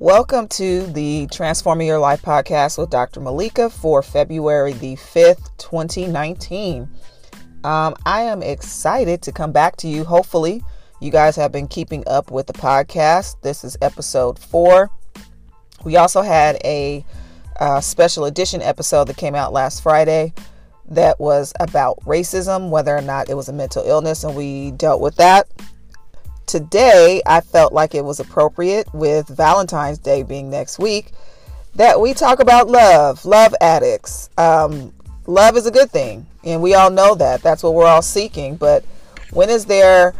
Welcome to the Transforming Your Life podcast with Dr. Malaika for February the 5th, 2019. Um, I am excited to come back to you. Hopefully, you guys have been keeping up with the podcast. This is episode four. We also had a uh, special edition episode that came out last Friday that was about racism, whether or not it was a mental illness, and we dealt with that today I felt like it was appropriate with Valentine's Day being next week that we talk about love, love addicts. Um, love is a good thing, and we all know that. That's what we're all seeking. But when is there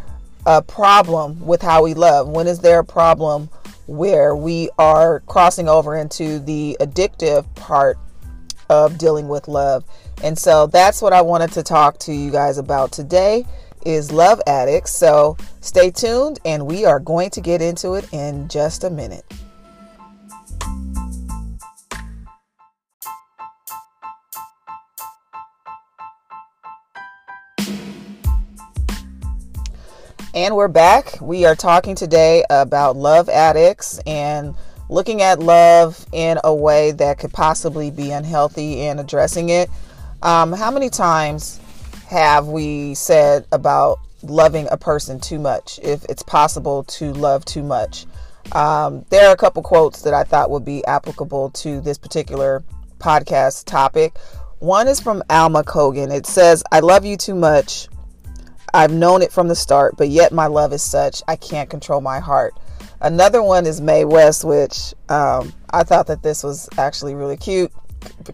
a problem with how we love? When is there a problem where we are crossing over into the addictive part of dealing with love? And so that's what I wanted to talk to you guys about today is Love Addicts. So stay tuned and we are going to get into it in just a minute. And we're back. We are talking today about love addicts and looking at love in a way that could possibly be unhealthy and addressing it. Um, how many times have we said about loving a person too much, if it's possible to love too much. Um, there are a couple quotes that I thought would be applicable to this particular podcast topic. One is from Alma Cogan. It says, I love you too much. I've known it from the start, but yet my love is such I can't control my heart. Another one is Mae West, which um, I thought that this was actually really cute,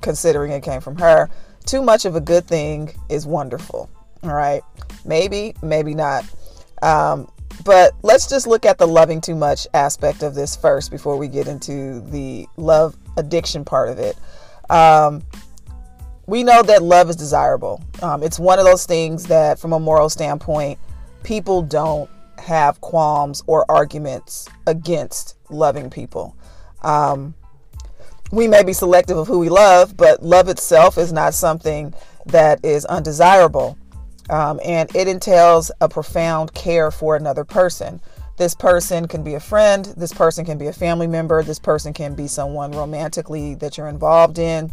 considering it came from her too much of a good thing is wonderful. All right. Maybe, maybe not. Um, but let's just look at the loving too much aspect of this first before we get into the love addiction part of it. Um, we know that love is desirable. Um, it's one of those things that, from a moral standpoint, people don't have qualms or arguments against loving people. Um, we may be selective of who we love, but love itself is not something that is undesirable. Um, and it entails a profound care for another person. This person can be a friend, this person can be a family member, this person can be someone romantically that you're involved in.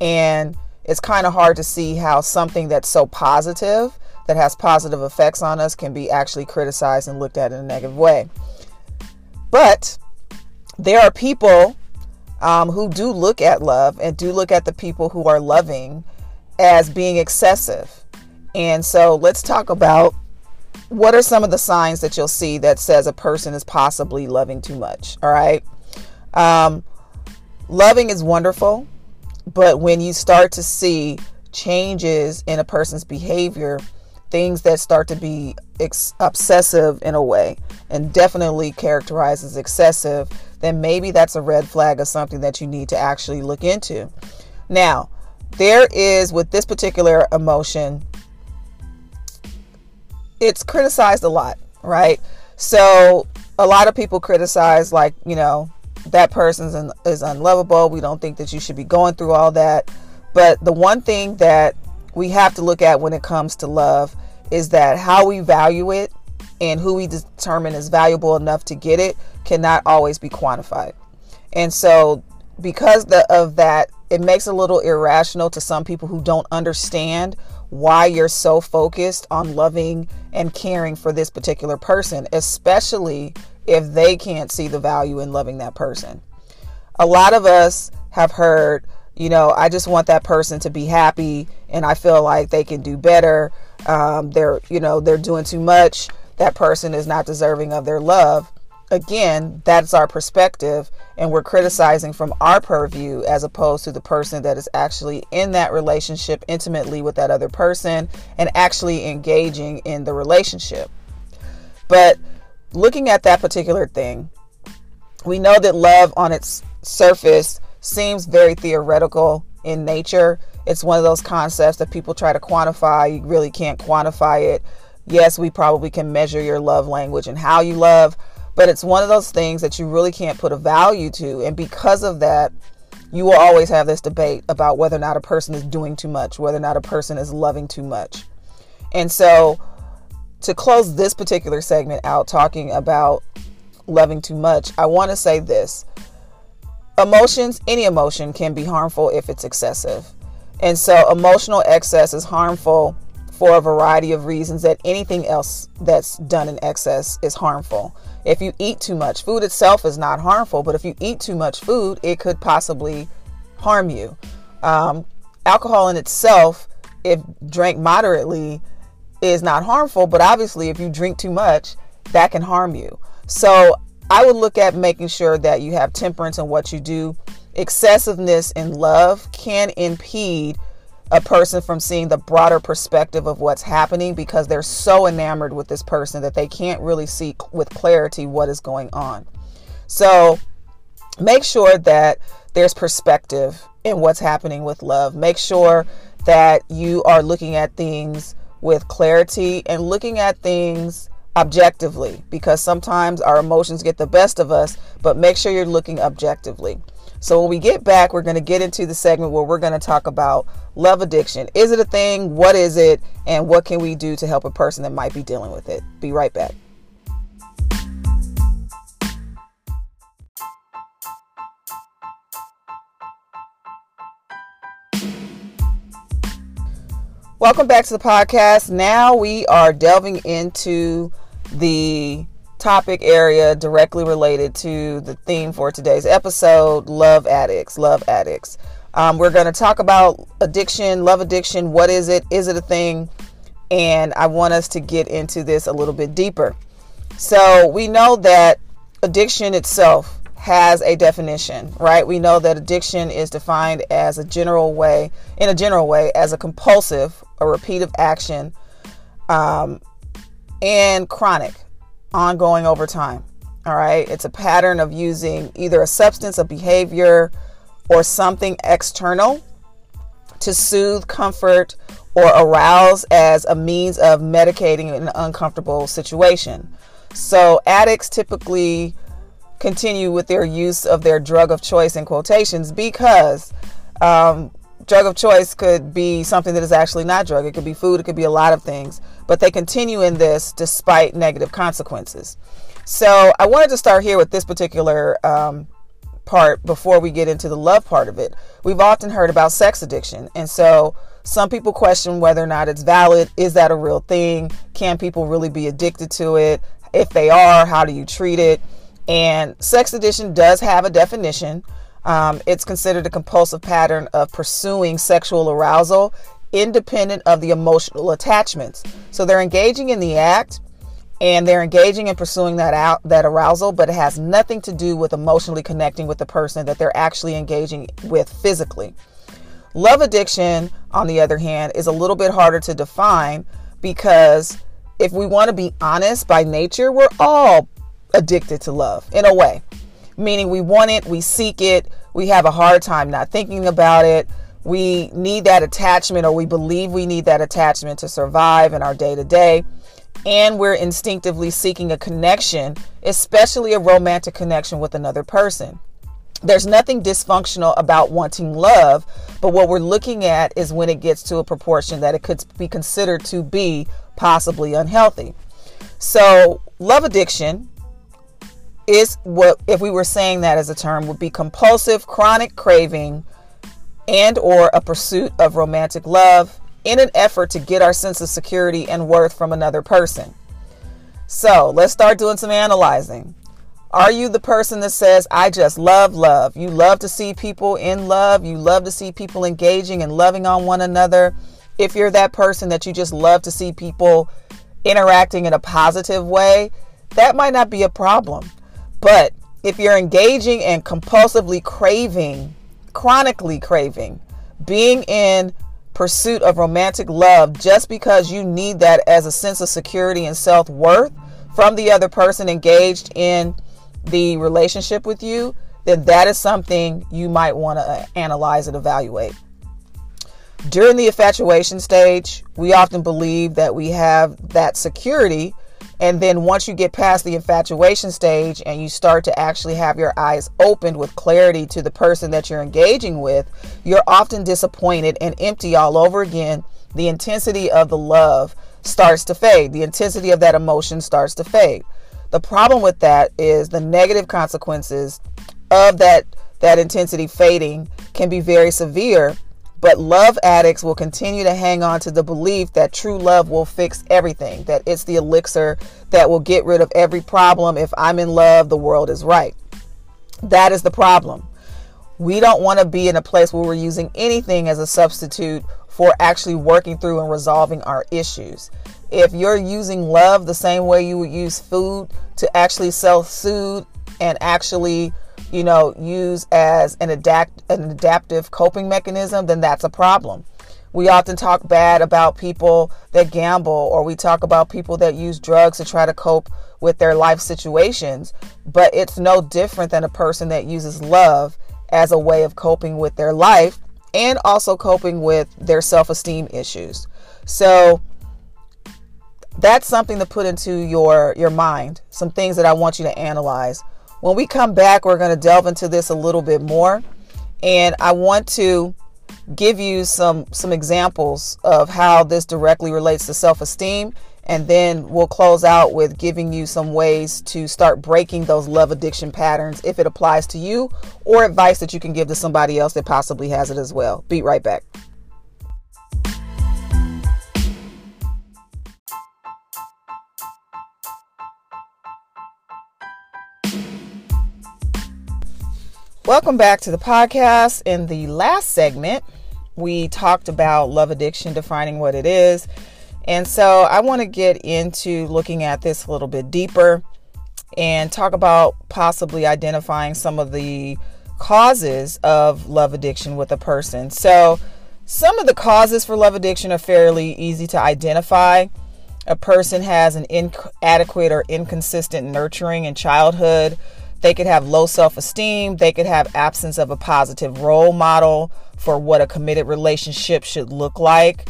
And it's kind of hard to see how something that's so positive, that has positive effects on us, can be actually criticized and looked at in a negative way. But there are people um, who do look at love and do look at the people who are loving as being excessive. And so let's talk about what are some of the signs that you'll see that says a person is possibly loving too much. All right. Um, loving is wonderful, but when you start to see changes in a person's behavior, things that start to be ex- obsessive in a way and definitely characterized as excessive, then maybe that's a red flag of something that you need to actually look into. Now, there is with this particular emotion, it's criticized a lot, right? So a lot of people criticize, like, you know, that person un- is unlovable. We don't think that you should be going through all that. But the one thing that we have to look at when it comes to love is that how we value it and who we determine is valuable enough to get it cannot always be quantified. And so, because the, of that, it makes a little irrational to some people who don't understand why you're so focused on loving and caring for this particular person, especially if they can't see the value in loving that person. A lot of us have heard, you know, I just want that person to be happy and I feel like they can do better. Um, they're, you know, they're doing too much that person is not deserving of their love. Again, that's our perspective, and we're criticizing from our purview as opposed to the person that is actually in that relationship intimately with that other person and actually engaging in the relationship. But looking at that particular thing, we know that love on its surface seems very theoretical in nature. It's one of those concepts that people try to quantify. You really can't quantify it yes, we probably can measure your love language and how you love, but it's one of those things that you really can't put a value to. And because of that, you will always have this debate about whether or not a person is doing too much, whether or not a person is loving too much. And so, to close this particular segment out, talking about loving too much, I want to say this. Emotions, any emotion can be harmful if it's excessive. And so emotional excess is harmful for a variety of reasons that anything else that's done in excess is harmful. If you eat too much, food itself is not harmful, but if you eat too much food, it could possibly harm you. Um, alcohol in itself, if drank moderately, is not harmful, but obviously, if you drink too much, that can harm you. So, I would look at making sure that you have temperance in what you do. Excessiveness in love can impede a person from seeing the broader perspective of what's happening because they're so enamored with this person that they can't really see with clarity what is going on. So make sure that there's perspective in what's happening with love. Make sure that you are looking at things with clarity and looking at things objectively because sometimes our emotions get the best of us, but make sure you're looking objectively. So when we get back, we're going to get into the segment where we're going to talk about love addiction. Is it a thing? What is it? And what can we do to help a person that might be dealing with it? Be right back. Welcome back to the podcast. Now we are delving into the topic area directly related to the theme for today's episode love addicts love addicts. Um, we're going to talk about addiction love addiction what is it is it a thing? And i want us to get into this a little bit deeper. So we know that addiction itself has a definition right? We know that addiction is defined as a general way in a general way as a compulsive a repeated action um, and chronic ongoing over time. All right. It's a pattern of using either a substance, a behavior, or something external to soothe, comfort, or arouse as a means of medicating an uncomfortable situation. So, addicts typically continue with their use of their drug of choice in quotations because um, drug of choice could be something that is actually not drug. It could be food, it could be a lot of things. But they continue in this despite negative consequences. So I wanted to start here with this particular um, part before we get into the love part of it. We've often heard about sex addiction. And so some people question whether or not it's valid. Is that a real thing? Can people really be addicted to it? If they are, how do you treat it? And sex addiction does have a definition. Um, it's considered a compulsive pattern of pursuing sexual arousal independent of the emotional attachments. So they're engaging in the act and they're engaging in pursuing that out that arousal, but it has nothing to do with emotionally connecting with the person that they're actually engaging with physically. Love addiction, on the other hand, is a little bit harder to define because if we want to be honest by nature, we're all addicted to love in a way meaning we want it, we seek it, we have a hard time not thinking about it. We need that attachment, or we believe we need that attachment to survive in our day to day. And we're instinctively seeking a connection, especially a romantic connection with another person. There's nothing dysfunctional about wanting love, but what we're looking at is when it gets to a proportion that it could be considered to be possibly unhealthy. So, love addiction is what if we were saying that as a term would be compulsive chronic craving and or a pursuit of romantic love in an effort to get our sense of security and worth from another person. So, let's start doing some analyzing. Are you the person that says, I just love love? You love to see people in love. You love to see people engaging and loving on one another. If you're that person that you just love to see people interacting in a positive way, that might not be a problem. But if you're engaging and compulsively craving, chronically craving, being in pursuit of romantic love just because you need that as a sense of security and self worth from the other person engaged in the relationship with you, then that is something you might want to uh, analyze and evaluate. During the infatuation stage, we often believe that we have that security and then once you get past the infatuation stage and you start to actually have your eyes opened with clarity to the person that you're engaging with, you're often disappointed and empty all over again. The intensity of the love starts to fade, the intensity of that emotion starts to fade. The problem with that is the negative consequences of that that intensity fading can be very severe but love addicts will continue to hang on to the belief that true love will fix everything, that it's the elixir that will get rid of every problem. If I'm in love, the world is right. That is the problem. We don't want to be in a place where we're using anything as a substitute for actually working through and resolving our issues. If you're using love the same way you would use food to actually self soothe and actually you know, use as an adapt an adaptive coping mechanism, then that's a problem. We often talk bad about people that gamble or we talk about people that use drugs to try to cope with their life situations, but it's no different than a person that uses love as a way of coping with their life and also coping with their self-esteem issues. So that's something to put into your your mind, some things that I want you to analyze. When we come back, we're going to delve into this a little bit more. And I want to give you some some examples of how this directly relates to self-esteem and then we'll close out with giving you some ways to start breaking those love addiction patterns if it applies to you or advice that you can give to somebody else that possibly has it as well. Be right back. Welcome back to the podcast. In the last segment, we talked about love addiction, defining what it is. And so I want to get into looking at this a little bit deeper and talk about possibly identifying some of the causes of love addiction with a person. So, some of the causes for love addiction are fairly easy to identify. A person has an inadequate or inconsistent nurturing in childhood they could have low self esteem. They could have absence of a positive role model for what a committed relationship should look like.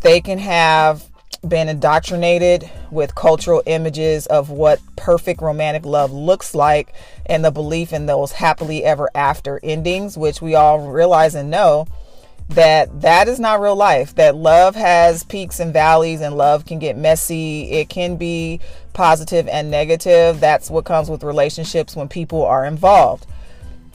They can have been indoctrinated with cultural images of what perfect romantic love looks like and the belief in those happily ever after endings, which we all realize and know that that is not real life. That love has peaks and valleys and love can get messy. It can be positive and negative. That's what comes with relationships when people are involved.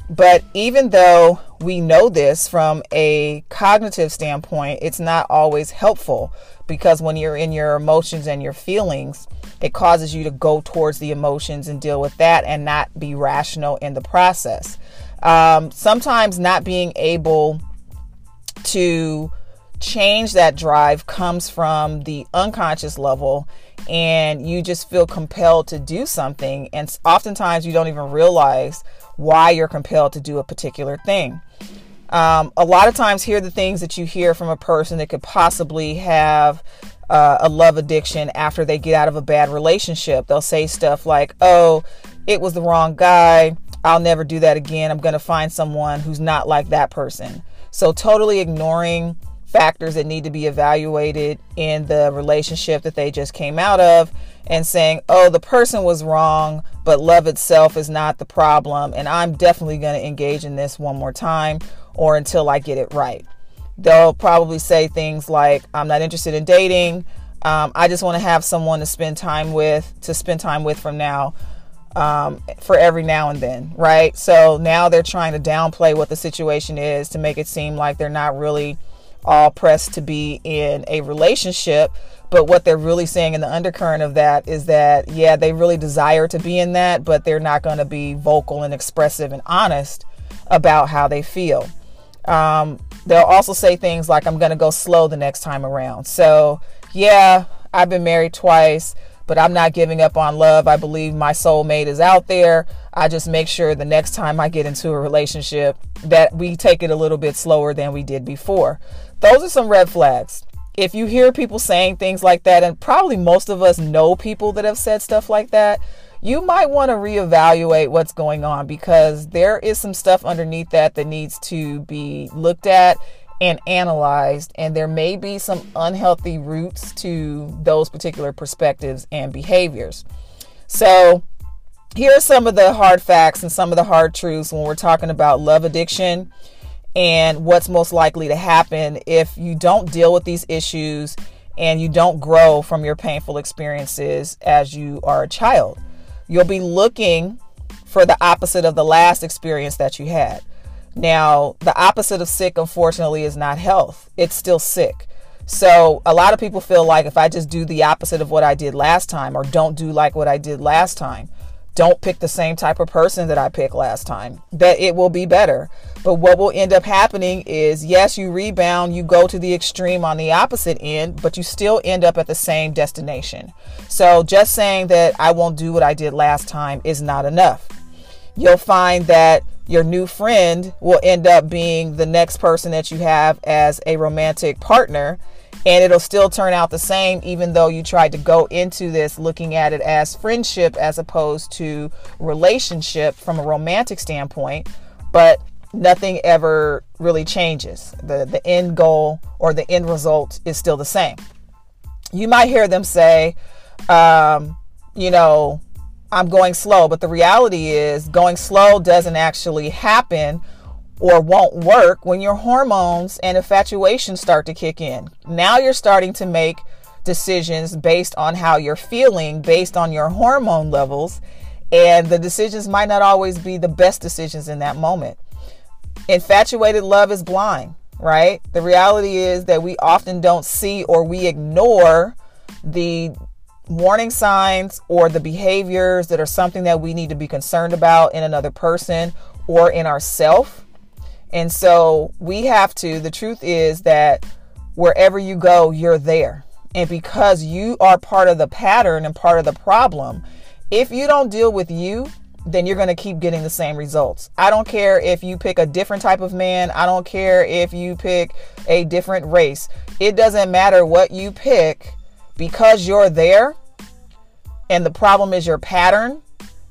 But even though we know this from a cognitive standpoint it's not always helpful because when you're in your emotions and your feelings it causes you to go towards the emotions and deal with that and not be rational in the process. Um, sometimes not being able to change that drive comes from the unconscious level and you just feel compelled to do something and oftentimes you don't even realize why you're compelled to do a particular thing. Um, a lot of times here are the things that you hear from a person that could possibly have uh, a love addiction after they get out of a bad relationship. They'll say stuff like oh it was the wrong guy. I'll never do that again. I'm going to find someone who's not like that person so, totally ignoring factors that need to be evaluated in the relationship that they just came out of and saying, oh, the person was wrong, but love itself is not the problem. And I'm definitely going to engage in this one more time or until I get it right. They'll probably say things like, I'm not interested in dating. Um, I just want to have someone to spend time with, to spend time with from now um, for every now and then, right? So now they're trying to downplay what the situation is to make it seem like they're not really all pressed to be in a relationship. But what they're really saying in the undercurrent of that is that, yeah, they really desire to be in that, but they're not going to be vocal and expressive and honest about how they feel. Um, they'll also say things like, I'm going to go slow the next time around. So, yeah, I've been married twice but I'm not giving up on love. I believe my soulmate is out there. I just make sure the next time I get into a relationship that we take it a little bit slower than we did before. Those are some red flags. If you hear people saying things like that, and probably most of us know people that have said stuff like that, you might want to reevaluate what's going on because there is some stuff underneath that that needs to be looked at and analyzed, and there may be some unhealthy roots to those particular perspectives and behaviors. So, here are some of the hard facts and some of the hard truths when we're talking about love addiction and what's most likely to happen if you don't deal with these issues and you don't grow from your painful experiences as you are a child. you'll be looking for the opposite of the last experience that you had. Now, the opposite of sick, unfortunately, is not health, it's still sick. So, a lot of people feel like if I just do the opposite of what I did last time or don't do like what I did last time, don't pick the same type of person that I picked last time, that it will be better. But what will end up happening is yes, you rebound, you go to the extreme on the opposite end, but you still end up at the same destination. So just saying that I won't do what I did last time is not enough. You'll find that your new friend will end up being the next person that you have as a romantic partner. And it'll still turn out the same even though you tried to go into this looking at it as friendship as opposed to relationship from a romantic standpoint. But nothing ever really changes. The the end goal or the end result is still the same. You might hear them say um, you know i'm going slow but the reality is going slow doesn't actually happen or won't work when your hormones and infatuation start to kick in. Now you're starting to make decisions based on how you're feeling, based on your hormone levels, and the decisions might not always be the best decisions in that moment. Infatuated love is blind, right? The reality is that we often don't see or we ignore the warning signs or the behaviors that are something that we need to be concerned about in another person or in ourself. and so we have to, the truth is that wherever you go, you're there. And because you are part of the pattern and part of the problem, if you don't deal with you, then you're going to keep getting the same results. I don't care if you pick a different type of man. I don't care if you pick a different race. It doesn't matter what you pick because you're there and the problem is your pattern.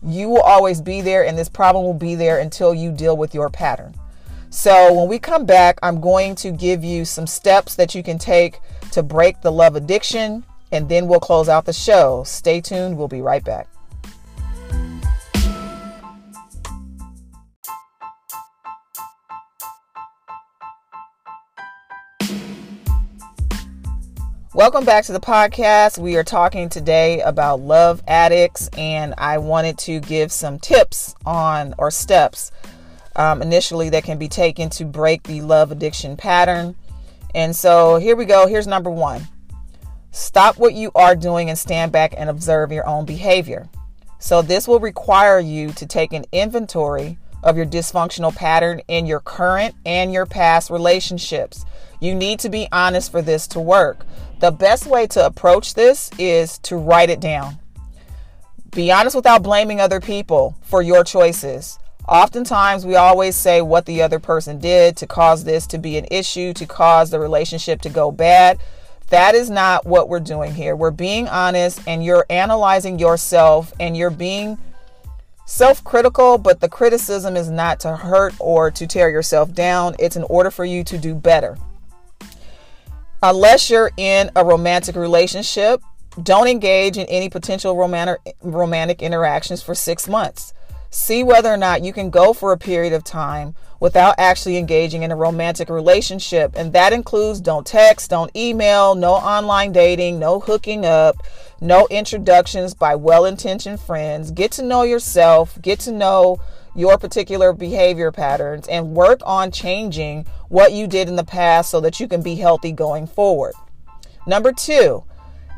You will always be there, and this problem will be there until you deal with your pattern. So, when we come back, I'm going to give you some steps that you can take to break the love addiction, and then we'll close out the show. Stay tuned, we'll be right back. Welcome back to the podcast. We are talking today about love addicts, and I wanted to give some tips on or steps um, initially that can be taken to break the love addiction pattern. And so here we go. Here's number one stop what you are doing and stand back and observe your own behavior. So, this will require you to take an inventory of your dysfunctional pattern in your current and your past relationships. You need to be honest for this to work. The best way to approach this is to write it down. Be honest without blaming other people for your choices. Oftentimes, we always say what the other person did to cause this to be an issue, to cause the relationship to go bad. That is not what we're doing here. We're being honest and you're analyzing yourself and you're being self critical, but the criticism is not to hurt or to tear yourself down. It's in order for you to do better. Unless you're in a romantic relationship, don't engage in any potential romantic, romantic interactions for six months. See whether or not you can go for a period of time without actually engaging in a romantic relationship. And that includes don't text, don't email, no online dating, no hooking up, no introductions by well intentioned friends. Get to know yourself, get to know your particular behavior patterns, and work on changing what you did in the past so that you can be healthy going forward. Number two,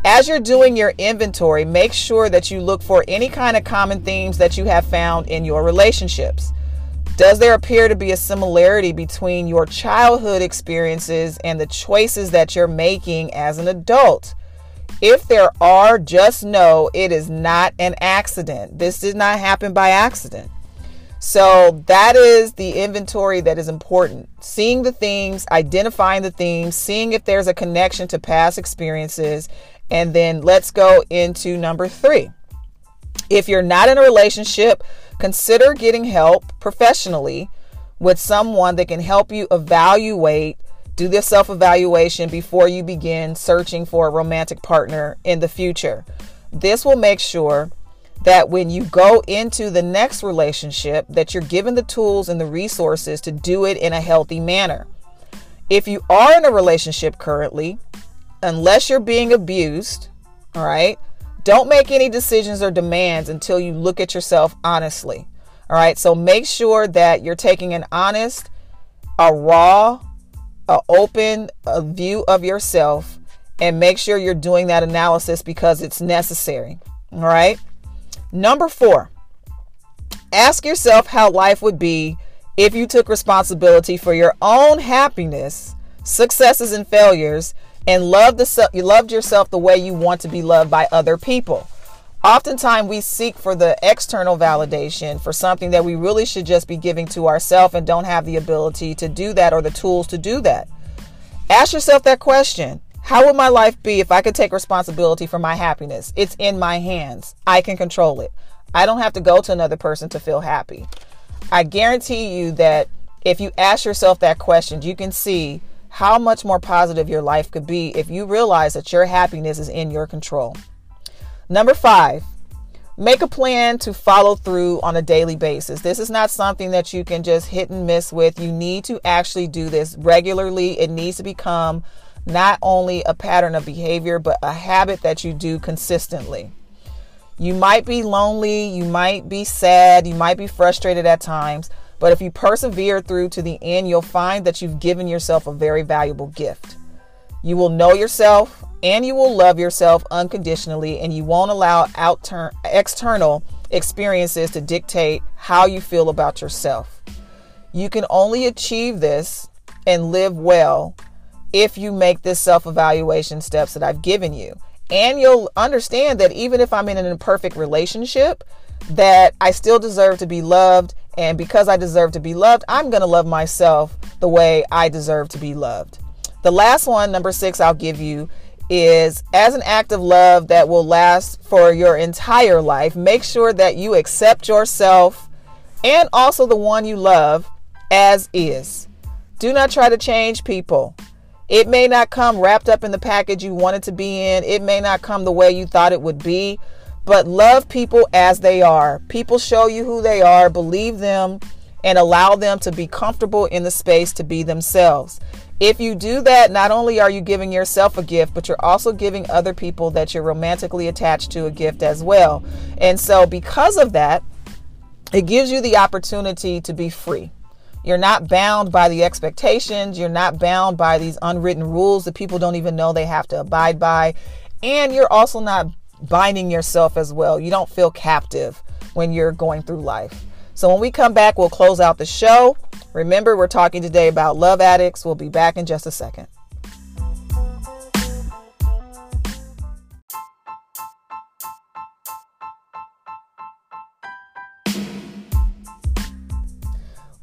as you're doing your inventory, make sure that you look for any kind of common themes that you have found in your relationships. Does there appear to be a similarity between your childhood experiences and the choices that you're making as an adult? If there are, just know it is not an accident. This did not happen by accident. So, that is the inventory that is important. Seeing the themes, identifying the themes, seeing if there's a connection to past experiences, and then let's go into number three. If you're not in a relationship, consider getting help professionally with someone that can help you evaluate, do this self evaluation before you begin searching for a romantic partner in the future. This will make sure that when you go into the next relationship that you're given the tools and the resources to do it in a healthy manner. If you are in a relationship currently, unless you're being abused, all right, Don't make any decisions or demands until you look at yourself honestly. All right. So make sure that you're taking an honest, a raw, a open a view of yourself and make sure you're doing that analysis because it's necessary. All right. Number four, ask yourself how life would be if you took responsibility for your own happiness, successes, and failures and loved, the, you loved yourself the way you want to be loved by other people. Oftentimes, we seek for the external validation for something that we really should just be giving to ourselves and don't have the ability to do that or the tools to do that. Ask yourself that question How would my life be if I could take responsibility for my happiness? It's in my hands, I can control it. I don't have to go to another person to feel happy. I guarantee you that if you ask yourself that question, you can see how much more positive your life could be if you realize that your happiness is in your control. Number five, make a plan to follow through on a daily basis. This is not something that you can just hit and miss with. You need to actually do this regularly. It needs to become not only a pattern of behavior, but a habit that you do consistently. You might be lonely, you might be sad, you might be frustrated at times, but if you persevere through to the end, you'll find that you've given yourself a very valuable gift. You will know yourself and you will love yourself unconditionally, and you won't allow external experiences to dictate how you feel about yourself. You can only achieve this and live well if you make this self evaluation steps that I've given you. And you'll understand that even if I'm in an imperfect relationship, that I still deserve to be loved. And because I deserve to be loved, I'm going to love myself the way I deserve to be loved. The last one, number six, I'll give you is as an act of love that will last for your entire life, make sure that you accept yourself and also the one you love as is. Do not try to change people. It may not come wrapped up in the package you want it to be in, it may not come the way you thought it would be, but love people as they are. People show you who they are, believe them, and allow them to be comfortable in the space to be themselves. If you do that, not only are you giving yourself a gift, but you're also giving other people that you're romantically attached to a gift as well. And so, because of that, it gives you the opportunity to be free. You're not bound by the expectations. You're not bound by these unwritten rules that people don't even know they have to abide by. And you're also not binding yourself as well. You don't feel captive when you're going through life. So when we come back, we'll close out the show. Remember, we're talking today about love addicts. We'll be back in just a second.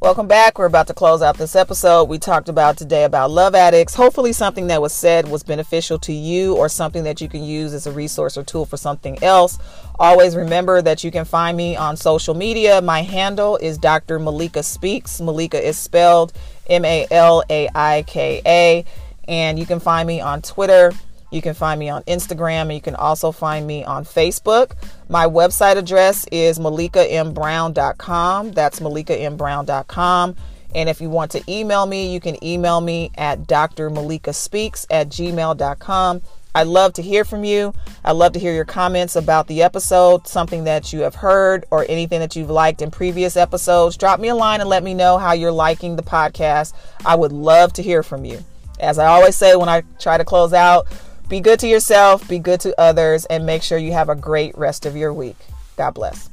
Welcome back. We're about to close out this episode. We talked about today about love addicts. Hopefully, something that was said was beneficial to you or something that you can use as a resource or tool for something else. Always remember that you can find me on social media. My handle is Dr. Malaika Speaks. Malaika is spelled M A L A I K A. And you can find me on Twitter you can find me on Instagram and you can also find me on Facebook. My website address is malaikambrown.com. That's malaikambrown.com. And if you want to email me, you can email me at drmalaikaspeaks at gmail.com. I'd love to hear from you. I'd love to hear your comments about the episode, something that you have heard, or anything that you've liked in previous episodes. Drop me a line and let me know how you're liking the podcast. I would love to hear from you. As I always say when I try to close out, be good to yourself, be good to others, and make sure you have a great rest of your week. God bless.